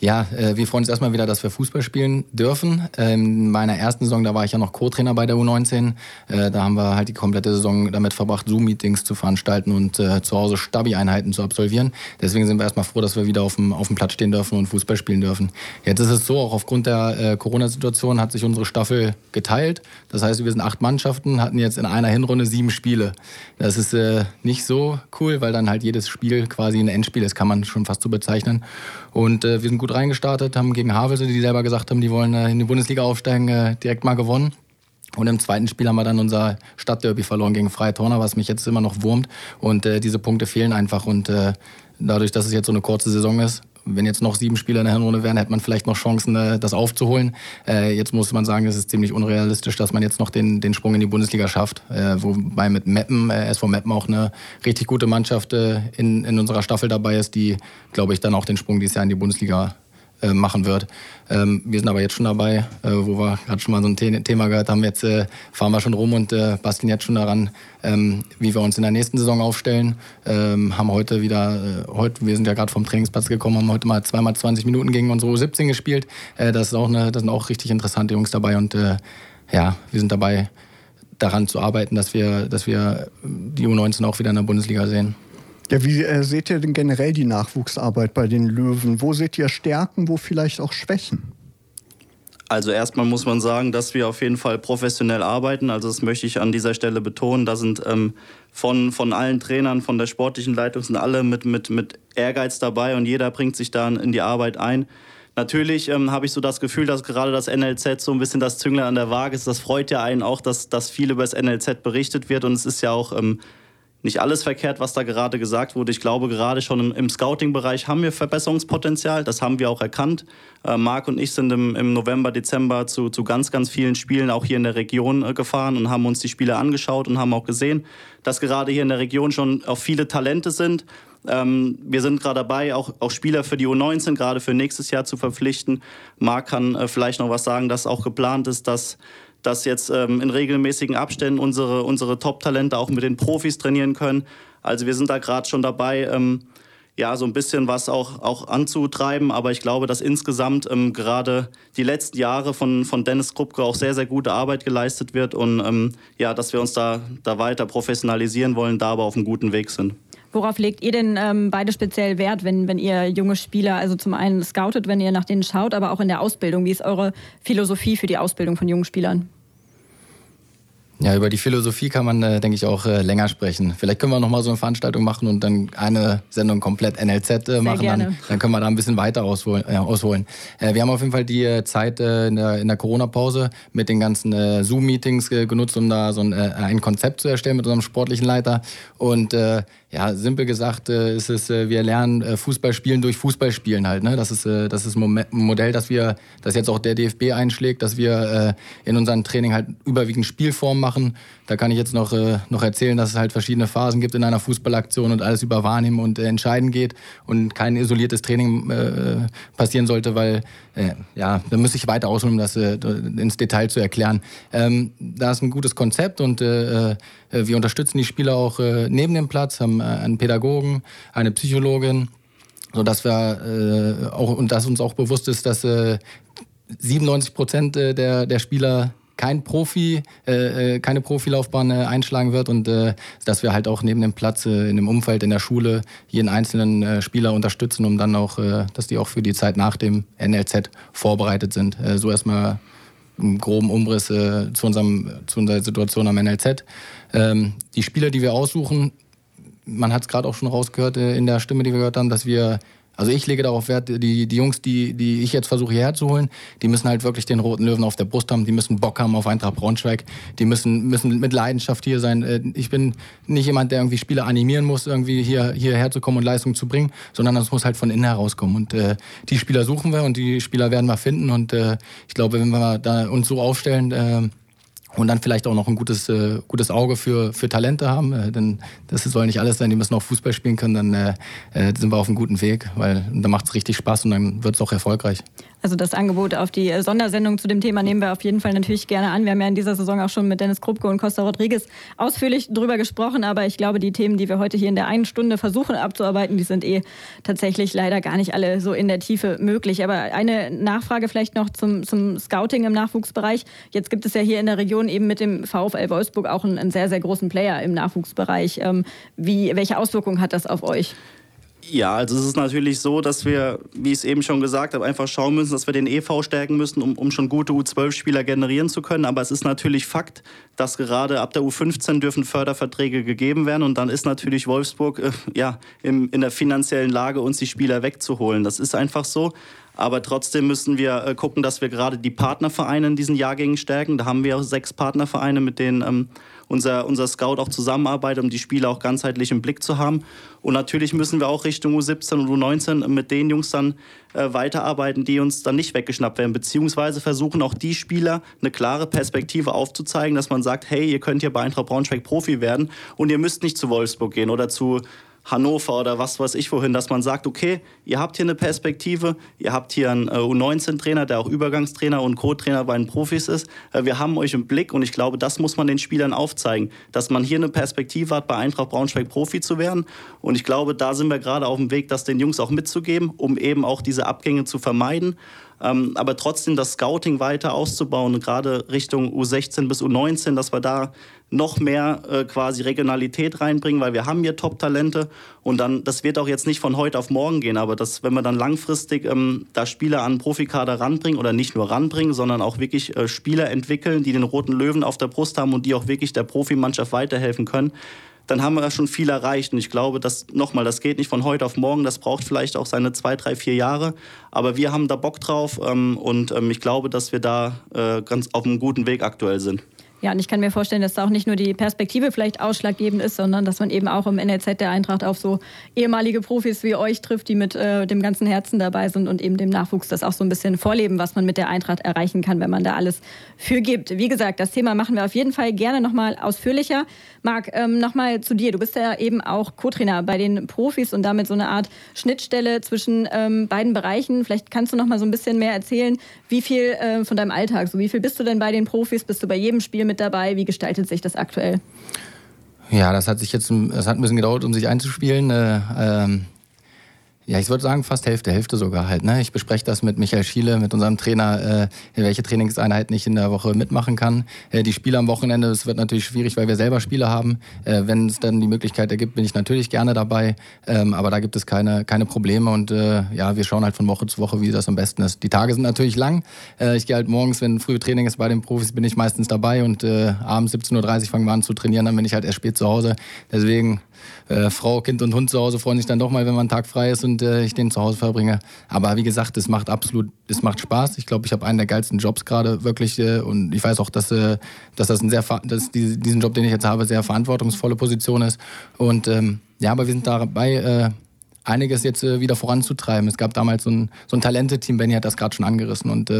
Ja, äh, wir freuen uns erstmal wieder, dass wir Fußball spielen dürfen. Ähm, in meiner ersten Saison, da war ich ja noch Co-Trainer bei der U19. Äh, da haben wir halt die komplette Saison damit verbracht, Zoom-Meetings zu veranstalten und äh, zu Hause Stabi-Einheiten zu absolvieren. Deswegen sind wir erstmal froh, dass wir wieder auf dem, auf dem Platz stehen dürfen und Fußball spielen dürfen. Jetzt ist es so, auch aufgrund der äh, Corona-Situation hat sich unsere Staffel geteilt. Das heißt, wir sind acht Mannschaften, hatten jetzt in einer Hinrunde sieben Spiele. Das ist äh, nicht so cool, weil dann halt jedes Spiel quasi ein Endspiel ist, kann man schon fast so bezeichnen. Und äh, wir sind gut reingestartet, haben gegen Havelse, die selber gesagt haben, die wollen äh, in die Bundesliga aufsteigen, äh, direkt mal gewonnen. Und im zweiten Spiel haben wir dann unser Stadtderby verloren gegen Freie Torner, was mich jetzt immer noch wurmt. Und äh, diese Punkte fehlen einfach. Und äh, dadurch, dass es jetzt so eine kurze Saison ist, wenn jetzt noch sieben Spieler in der Hinrunde wären, hätte man vielleicht noch Chancen, äh, das aufzuholen. Äh, jetzt muss man sagen, es ist ziemlich unrealistisch, dass man jetzt noch den, den Sprung in die Bundesliga schafft. Äh, wobei mit Meppen, SV Meppen auch eine richtig gute Mannschaft in, in unserer Staffel dabei ist, die, glaube ich, dann auch den Sprung dieses Jahr in die Bundesliga äh, machen wird. Ähm, wir sind aber jetzt schon dabei, äh, wo wir gerade schon mal so ein The Thema gehört haben. Jetzt äh, fahren wir schon rum und äh, basteln jetzt schon daran, ähm, wie wir uns in der nächsten Saison aufstellen. Ähm, haben heute wieder, äh, heute, wir sind ja gerade vom Trainingsplatz gekommen, haben heute mal zweimal 20 Minuten gegen unsere U17 gespielt. Das, ist auch eine, das sind auch richtig interessante Jungs dabei und ja, wir sind dabei, daran zu arbeiten, dass wir, dass wir die U19 auch wieder in der Bundesliga sehen.
Ja, wie äh, seht ihr denn generell die Nachwuchsarbeit bei den Löwen? Wo seht ihr Stärken, wo vielleicht auch Schwächen?
Also erstmal muss man sagen, dass wir auf jeden Fall professionell arbeiten. Also das möchte ich an dieser Stelle betonen. Da sind ähm, von, von allen Trainern, von der sportlichen Leitung sind alle mit, mit, mit Ehrgeiz dabei und jeder bringt sich da in die Arbeit ein. Natürlich ähm, habe ich so das Gefühl, dass gerade das NLZ so ein bisschen das Zünglein an der Waage ist. Das freut ja einen auch, dass, dass viel über das NLZ berichtet wird. Und es ist ja auch ähm, nicht alles verkehrt, was da gerade gesagt wurde. Ich glaube, gerade schon im, im Scouting-Bereich haben wir Verbesserungspotenzial. Das haben wir auch erkannt. Äh, Marc und ich sind im, im, November, Dezember zu, zu ganz, ganz vielen Spielen auch hier in der Region äh, gefahren und haben uns die Spiele angeschaut und haben auch gesehen, dass gerade hier in der Region schon auch viele Talente sind. Ähm, wir sind gerade dabei, auch, auch Spieler für die U19 gerade für nächstes Jahr zu verpflichten. Marc kann äh, vielleicht noch was sagen, dass auch geplant ist, dass dass jetzt ähm, in regelmäßigen Abständen unsere, unsere Top-Talente auch mit den Profis trainieren können. Also wir sind da gerade schon dabei, ähm, ja, so ein bisschen was auch, auch anzutreiben. Aber ich glaube, dass insgesamt ähm, gerade die letzten Jahre von, von Dennis Krupke auch sehr, sehr gute Arbeit geleistet wird und ähm, ja, dass wir uns da, da weiter professionalisieren wollen, da aber auf einem guten Weg sind.
Worauf legt ihr denn ähm, beide speziell Wert, wenn, wenn ihr junge Spieler, also zum einen scoutet, wenn ihr nach denen schaut, aber auch in der Ausbildung? Wie ist eure Philosophie für die Ausbildung von jungen Spielern?
Ja, über die Philosophie kann man, äh, denke ich, auch äh, länger sprechen. Vielleicht können wir noch mal so eine Veranstaltung machen und dann eine Sendung komplett NLZ äh, machen. Dann, dann, können wir da ein bisschen weiter ausholen. Wir haben auf jeden Fall die Zeit in der, der Corona-Pause mit den ganzen Zoom-Meetings genutzt, um da so ein, ein Konzept zu erstellen mit unserem sportlichen Leiter. Und ja, simpel gesagt ist es, wir lernen Fußball spielen durch Fußball spielen halt. Ne? Das ist das ist ein Modell, das wir, das jetzt auch der DFB einschlägt, dass wir in unserem Training halt überwiegend Spielformen machen. Da kann ich jetzt noch, äh, noch erzählen, dass es halt verschiedene Phasen gibt in einer Fußballaktion und alles über Wahrnehmen und äh, Entscheiden geht und kein isoliertes Training äh, passieren sollte, weil äh, ja, da müsste ich weiter ausholen, um das äh, ins Detail zu erklären. Ähm, da ist ein gutes Konzept und äh, wir unterstützen die Spieler auch neben dem Platz, haben einen Pädagogen, eine Psychologin, sodass wir auch und dass uns auch bewusst ist, dass äh, 97 Prozent der, der Spieler kein Profi, äh, äh, keine Profilaufbahn äh, einschlagen wird und äh, dass wir halt auch neben dem Platz, äh, in dem Umfeld, in der Schule jeden einzelnen äh, Spieler unterstützen, um dann auch, äh, dass die auch für die Zeit nach dem NLZ vorbereitet sind. Äh, so erstmal einen groben Umriss äh, zu, unserem, zu unserer Situation am NLZ. Ähm, die Spieler, die wir aussuchen, man hat es gerade auch schon rausgehört äh, in der Stimme, die wir gehört haben, dass wir also ich lege darauf Wert, die, die Jungs, die, die ich jetzt versuche hierher zu holen, die müssen halt wirklich den roten Löwen auf der Brust haben, die müssen Bock haben auf Eintracht Braunschweig, die müssen, müssen mit Leidenschaft hier sein. Äh, ich bin nicht jemand, der irgendwie Spieler animieren muss, irgendwie hier, hierher zu kommen und Leistung zu bringen, sondern das muss halt von innen herauskommen. Und äh, die Spieler suchen wir und die Spieler werden wir finden. Und äh, ich glaube, wenn wir da uns so aufstellen, äh, und dann vielleicht auch noch ein gutes, äh, gutes Auge für, für Talente haben. Äh, denn das soll nicht alles sein, die müssen auch Fußball spielen können, dann äh, äh sind wir auf einem guten Weg, weil dann macht es richtig Spaß und dann wird es auch erfolgreich.
Also das Angebot auf die äh, Sondersendung zu dem Thema nehmen wir auf jeden Fall natürlich gerne an. Wir haben ja in dieser Saison auch schon mit Dennis Krupke und Costa Rodriguez ausführlich drüber gesprochen, aber ich glaube, die Themen, die wir heute hier in der einen Stunde versuchen abzuarbeiten, die sind eh tatsächlich leider gar nicht alle so in der Tiefe möglich. Aber eine Nachfrage vielleicht noch zum, zum Scouting im Nachwuchsbereich. Jetzt gibt es ja hier in der Region eben mit dem VfL Wolfsburg auch einen, einen sehr, sehr großen Player im Nachwuchsbereich. Ähm, wie, welche Auswirkungen hat das auf euch?
Ja, also es ist natürlich so, dass wir, wie ich es eben schon gesagt habe, einfach schauen müssen, dass wir den EV stärken müssen, um, um schon gute U12-Spieler generieren zu können. Aber es ist natürlich Fakt, dass gerade ab der U15 dürfen Förderverträge gegeben werden. Und dann ist natürlich Wolfsburg äh, ja, im, in der finanziellen Lage, uns die Spieler wegzuholen. Das ist einfach so. Aber trotzdem müssen wir äh, gucken, dass wir gerade die Partnervereine in diesen Jahrgängen stärken. Da haben wir auch sechs Partnervereine, mit denen ähm, unser, unser Scout auch zusammenarbeitet, um die Spiele auch ganzheitlich im Blick zu haben. Und natürlich müssen wir auch Richtung U17 und U19 mit den Jungs dann äh, weiterarbeiten, die uns dann nicht weggeschnappt werden. Beziehungsweise versuchen auch die Spieler eine klare Perspektive aufzuzeigen, dass man sagt, hey, ihr könnt hier bei Eintracht Braunschweig Profi werden und ihr müsst nicht zu Wolfsburg gehen oder zu Hannover oder was weiß ich wohin, dass man sagt, okay, ihr habt hier eine Perspektive, ihr habt hier einen äh, U19-Trainer, der auch Übergangstrainer und Co-Trainer bei den Profis ist. Äh, wir haben euch im Blick und ich glaube, das muss man den Spielern aufzeigen, dass man hier eine Perspektive hat, bei Eintracht Braunschweig Profi zu werden. Und ich glaube, da sind wir gerade auf dem Weg, das den Jungs auch mitzugeben, um eben auch diese Abgänge zu vermeiden. Ähm, aber trotzdem das Scouting weiter auszubauen, gerade Richtung U16 bis U19, dass wir da noch mehr äh, quasi Regionalität reinbringen, weil wir haben hier Top-Talente und dann, das wird auch jetzt nicht von heute auf morgen gehen, aber das, wenn wir dann langfristig ähm, da Spieler an Profikader ranbringen oder nicht nur ranbringen, sondern auch wirklich äh, Spieler entwickeln, die den roten Löwen auf der Brust haben und die auch wirklich der Profimannschaft weiterhelfen können, dann haben wir schon viel erreicht. Und ich glaube, dass nochmal, das geht nicht von heute auf morgen, das braucht vielleicht auch seine zwei, drei, vier Jahre. Aber wir haben da Bock drauf ähm, und ähm, ich glaube, dass wir da äh, ganz auf einem guten Weg aktuell sind.
Ja, und ich kann mir vorstellen, dass da auch nicht nur die Perspektive vielleicht ausschlaggebend ist, sondern dass man eben auch im NLZ der Eintracht auf so ehemalige Profis wie euch trifft, die mit äh, dem ganzen Herzen dabei sind und eben dem Nachwuchs das auch so ein bisschen vorleben, was man mit der Eintracht erreichen kann, wenn man da alles für gibt. Wie gesagt, das Thema machen wir auf jeden Fall gerne nochmal ausführlicher. Marc, ähm, nochmal zu dir. Du bist ja eben auch Co-Trainer bei den Profis und damit so eine Art Schnittstelle zwischen ähm, beiden Bereichen. Vielleicht kannst du nochmal so ein bisschen mehr erzählen, wie viel äh, von deinem Alltag, so wie viel bist du denn bei den Profis? Bist du bei jedem Spiel mit dabei? Wie gestaltet sich das aktuell?
Ja, das hat sich jetzt, das hat ein bisschen gedauert, um sich einzuspielen. Äh, ähm, ja, ich würde sagen fast Hälfte, Hälfte sogar halt. Ne? Ich bespreche das mit Michael Schiele, mit unserem Trainer, äh, welche Trainingseinheit ich in der Woche mitmachen kann. Äh, die Spiele am Wochenende, das wird natürlich schwierig, weil wir selber Spiele haben. Äh, wenn es dann die Möglichkeit ergibt, bin ich natürlich gerne dabei. Ähm, aber da gibt es keine, keine Probleme und äh, ja, wir schauen halt von Woche zu Woche, wie das am besten ist. Die Tage sind natürlich lang. Äh, ich gehe halt morgens, wenn früh Training ist bei den Profis, bin ich meistens dabei und äh, abends 17.30 Uhr fangen wir an zu trainieren, dann bin ich halt erst spät zu Hause. Deswegen äh, Frau, Kind und Hund zu Hause freuen sich dann doch mal, wenn man einen Tag frei ist und äh, ich den zu Hause verbringe. Aber wie gesagt, es macht absolut, es macht Spaß. Ich glaube, ich habe einen der geilsten Jobs gerade wirklich äh, und ich weiß auch, dass, äh, dass das ein sehr, dass die, diesen Job, den ich jetzt habe, sehr verantwortungsvolle Position ist. Und ähm, ja, aber wir sind dabei, äh, einiges jetzt äh, wieder voranzutreiben. Es gab damals so ein, so ein Talente-Team, Benny hat das gerade schon angerissen und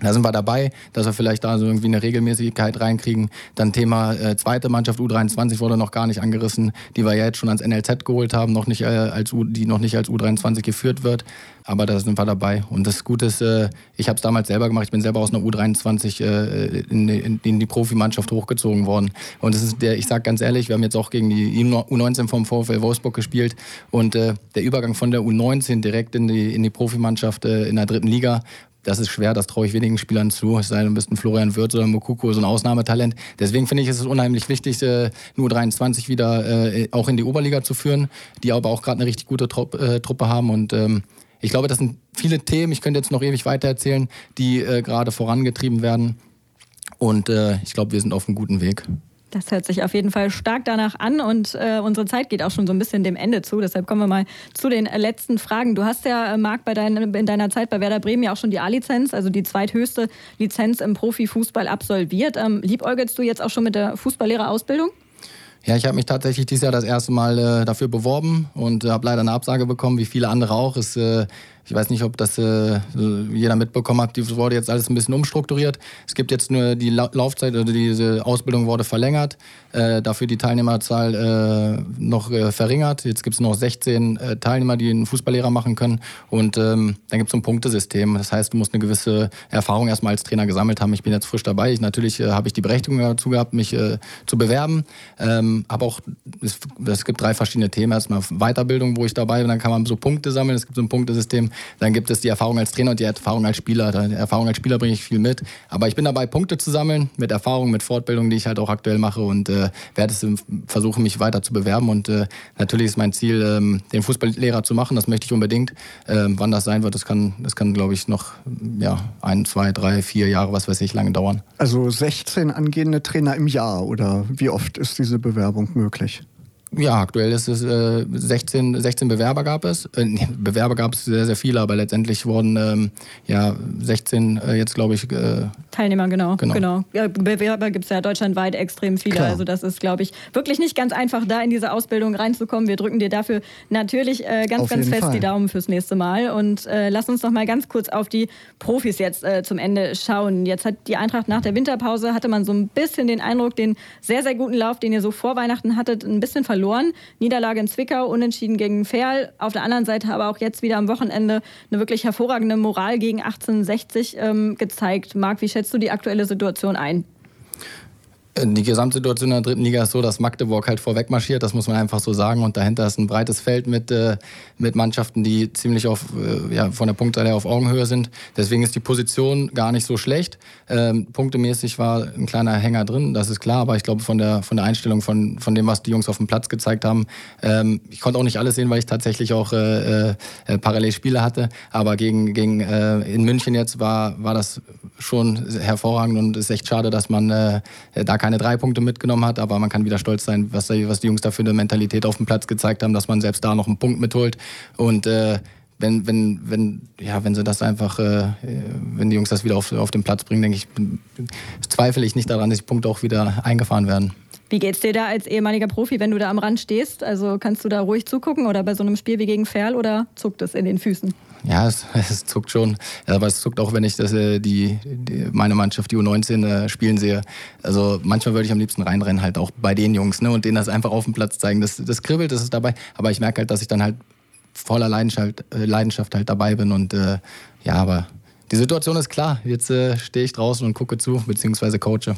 Da sind wir dabei, dass wir vielleicht da so irgendwie eine Regelmäßigkeit reinkriegen. Dann Thema äh, zweite Mannschaft U23 wurde noch gar nicht angerissen, die wir ja jetzt schon ans NLZ geholt haben, noch nicht, äh, als U, die noch nicht als U23 geführt wird. Aber da sind wir dabei. Und das Gute ist, äh, ich habe es damals selber gemacht. Ich bin selber aus einer U23 äh, in, in, in, die Profimannschaft hochgezogen worden. Und das ist der, ich sage ganz ehrlich, wir haben jetzt auch gegen die U19 vom VfL Wolfsburg gespielt. Und äh, der Übergang von der U19 direkt in die, in die Profimannschaft äh, in der dritten Liga das ist schwer, das traue ich wenigen Spielern zu. Es sei denn, du bist ein Florian Wirtz oder Mokuko, so ein Ausnahmetalent. Deswegen finde ich, ist es unheimlich wichtig, äh, nur 23 wieder äh, auch in die Oberliga zu führen, die aber auch gerade eine richtig gute äh, Truppe haben. Und ähm, ich glaube, das sind viele Themen, ich könnte jetzt noch ewig weiter erzählen, die gerade vorangetrieben werden. Und ich glaube, wir sind auf einem guten Weg.
Das hört sich auf jeden Fall stark danach an und äh, unsere Zeit geht auch schon so ein bisschen dem Ende zu. Deshalb kommen wir mal zu den letzten Fragen. Du hast ja, äh, Marc, bei dein, in deiner Zeit bei Werder Bremen ja auch schon die A-Lizenz, also die zweithöchste Lizenz im Profifußball absolviert. Ähm, liebäugelst du jetzt auch schon mit der Fußballlehrerausbildung?
Ja, ich habe mich tatsächlich dieses Jahr das erste Mal äh, dafür beworben und äh, habe leider eine Absage bekommen, wie viele andere auch. Es äh, ich weiß nicht, ob das äh, jeder mitbekommen hat. Die wurde jetzt alles ein bisschen umstrukturiert. Es gibt jetzt nur die La Laufzeit, also diese Ausbildung wurde verlängert. Äh, dafür die Teilnehmerzahl äh, noch äh, verringert. Jetzt gibt es noch 16 äh, Teilnehmer, die einen Fußballlehrer machen können. Und ähm, dann gibt es ein Punktesystem. Das heißt, du musst eine gewisse Erfahrung erstmal als Trainer gesammelt haben. Ich bin jetzt frisch dabei. Ich, natürlich äh, habe ich die Berechtigung dazu gehabt, mich zu bewerben. Ähm, aber auch, es, es, gibt drei verschiedene Themen. Erstmal Weiterbildung, wo ich dabei bin. Dann kann man so Punkte sammeln. Es gibt so ein Punktesystem. Dann gibt es die Erfahrung als Trainer und die Erfahrung als Spieler. Die Erfahrung als Spieler bringe ich viel mit. Aber ich bin dabei, Punkte zu sammeln mit Erfahrung, mit Fortbildung, die ich halt auch aktuell mache und äh, werde es versuchen, mich weiter zu bewerben. Und äh, natürlich ist mein Ziel, ähm, den Fußballlehrer zu machen. Das möchte ich unbedingt. Ähm, wann das sein wird, das kann, das kann glaube ich, noch ja, ein, zwei, drei, vier Jahre, was weiß ich, lange dauern.
Also 16 angehende Trainer im Jahr oder wie oft ist diese Bewerbung möglich?
Ja, aktuell ist es äh, 16, 16 Bewerber gab es. Äh, Bewerber gab es sehr, sehr viele, aber letztendlich wurden ähm, ja 16 äh, jetzt, glaube ich. Äh,
Teilnehmer, genau. genau. genau. Ja, Bewerber gibt es ja deutschlandweit extrem viele. Klar. Also das ist, glaube ich, wirklich nicht ganz einfach, da in diese Ausbildung reinzukommen. Wir drücken dir dafür natürlich äh, ganz, auf ganz fest Fall. die Daumen fürs nächste Mal. Und äh, lass uns noch mal ganz kurz auf die Profis jetzt zum Ende schauen. Jetzt hat die Eintracht nach der Winterpause, hatte man so ein bisschen den Eindruck, den sehr, sehr guten Lauf, den ihr so vor Weihnachten hattet, ein bisschen verloren verloren. Niederlage in Zwickau, unentschieden gegen Ferl. Auf der anderen Seite aber auch jetzt wieder am Wochenende eine wirklich hervorragende Moral gegen 1860 ähm, gezeigt. Marc, wie schätzt du die aktuelle Situation ein?
Die Gesamtsituation in der dritten Liga ist so, dass Magdeburg halt vorweg marschiert, das muss man einfach so sagen. Und dahinter ist ein breites Feld mit, äh, mit Mannschaften, die ziemlich auf, äh, ja, von der Punktzahl her auf Augenhöhe sind. Deswegen ist die Position gar nicht so schlecht. Ähm, punktemäßig war ein kleiner Hänger drin, das ist klar. Aber ich glaube, von der, von der Einstellung, von, von dem, was die Jungs auf dem Platz gezeigt haben, ähm, ich konnte auch nicht alles sehen, weil ich tatsächlich auch äh, äh, parallel Spiele hatte. Aber gegen, gegen äh, in München jetzt war, war das schon hervorragend und es ist echt schade, dass man äh, da keine drei Punkte mitgenommen hat, aber man kann wieder stolz sein, was, was die Jungs da für eine Mentalität auf dem Platz gezeigt haben, dass man selbst da noch einen Punkt mitholt und äh, wenn, wenn, wenn, ja, wenn sie das einfach, äh, wenn die Jungs das wieder auf, auf den Platz bringen, denke ich, zweifle ich nicht daran, dass die Punkte auch wieder eingefahren werden.
Wie geht's dir da als ehemaliger Profi, wenn du da am Rand stehst? Also kannst du da ruhig zugucken oder bei so einem Spiel wie gegen Ferl oder zuckt es in den Füßen?
Ja, es, es zuckt schon. Aber es zuckt auch, wenn ich das, äh, die, die, meine Mannschaft, die U19, äh, spielen sehe. Also manchmal würde ich am liebsten reinrennen, halt auch bei den Jungs ne, und denen das einfach auf dem Platz zeigen. Das, das kribbelt, das ist dabei. Aber ich merke halt, dass ich dann halt voller Leidenschaft, äh, Leidenschaft halt dabei bin. Und äh, ja, aber die Situation ist klar. Jetzt äh, stehe ich draußen und gucke zu, beziehungsweise coache.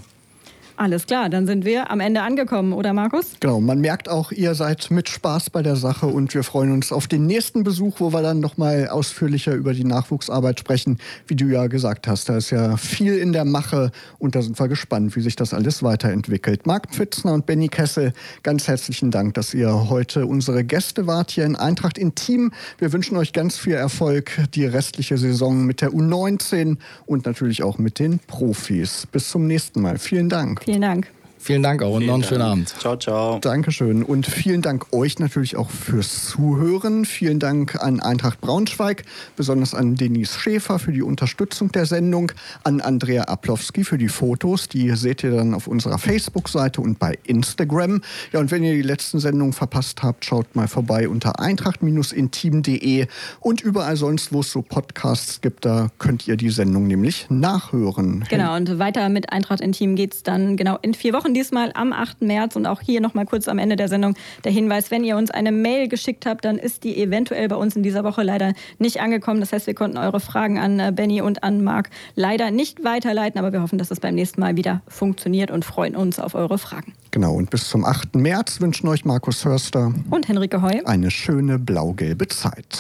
Alles klar, dann sind wir am Ende angekommen, oder Markus?
Genau, man merkt auch, ihr seid mit Spaß bei der Sache und wir freuen uns auf den nächsten Besuch, wo wir dann nochmal ausführlicher über die Nachwuchsarbeit sprechen. Wie du ja gesagt hast, da ist ja viel in der Mache und da sind wir gespannt, wie sich das alles weiterentwickelt. Marc Pfitzner und Benny Kessel, ganz herzlichen Dank, dass ihr heute unsere Gäste wart hier in Eintracht Intim. Wir wünschen euch ganz viel Erfolg die restliche Saison mit der U19 und natürlich auch mit den Profis. Bis zum nächsten Mal. Vielen Dank.
Vielen Dank.
Vielen Dank auch und noch einen schönen Abend.
Ciao, ciao.
Dankeschön. Und vielen Dank euch natürlich auch fürs Zuhören. Vielen Dank an Eintracht Braunschweig, besonders an Denise Schäfer für die Unterstützung der Sendung, an Andrea Aplowski für die Fotos. Die seht ihr dann auf unserer Facebook-Seite und bei Instagram. Ja, und wenn ihr die letzten Sendungen verpasst habt, schaut mal vorbei unter eintracht-intim.de und überall sonst, wo es so Podcasts gibt, da könnt ihr die Sendung nämlich nachhören.
Genau, und weiter mit Eintracht Intim geht es dann genau in vier Wochen, diesmal am 8. März. Und auch hier nochmal kurz am Ende der Sendung der Hinweis, wenn ihr uns eine Mail geschickt habt, dann ist die eventuell bei uns in dieser Woche leider nicht angekommen. Das heißt, wir konnten eure Fragen an äh, Benny und an Marc leider nicht weiterleiten, aber wir hoffen, dass es beim nächsten Mal wieder funktioniert und freuen uns auf eure Fragen.
Genau, und bis zum 8. März wünschen euch Markus Hörster
und Henrike Heu
eine schöne blau-gelbe Zeit.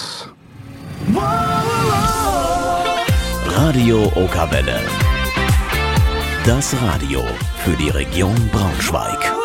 Radio Okawelle. Das Radio für die Region Braunschweig.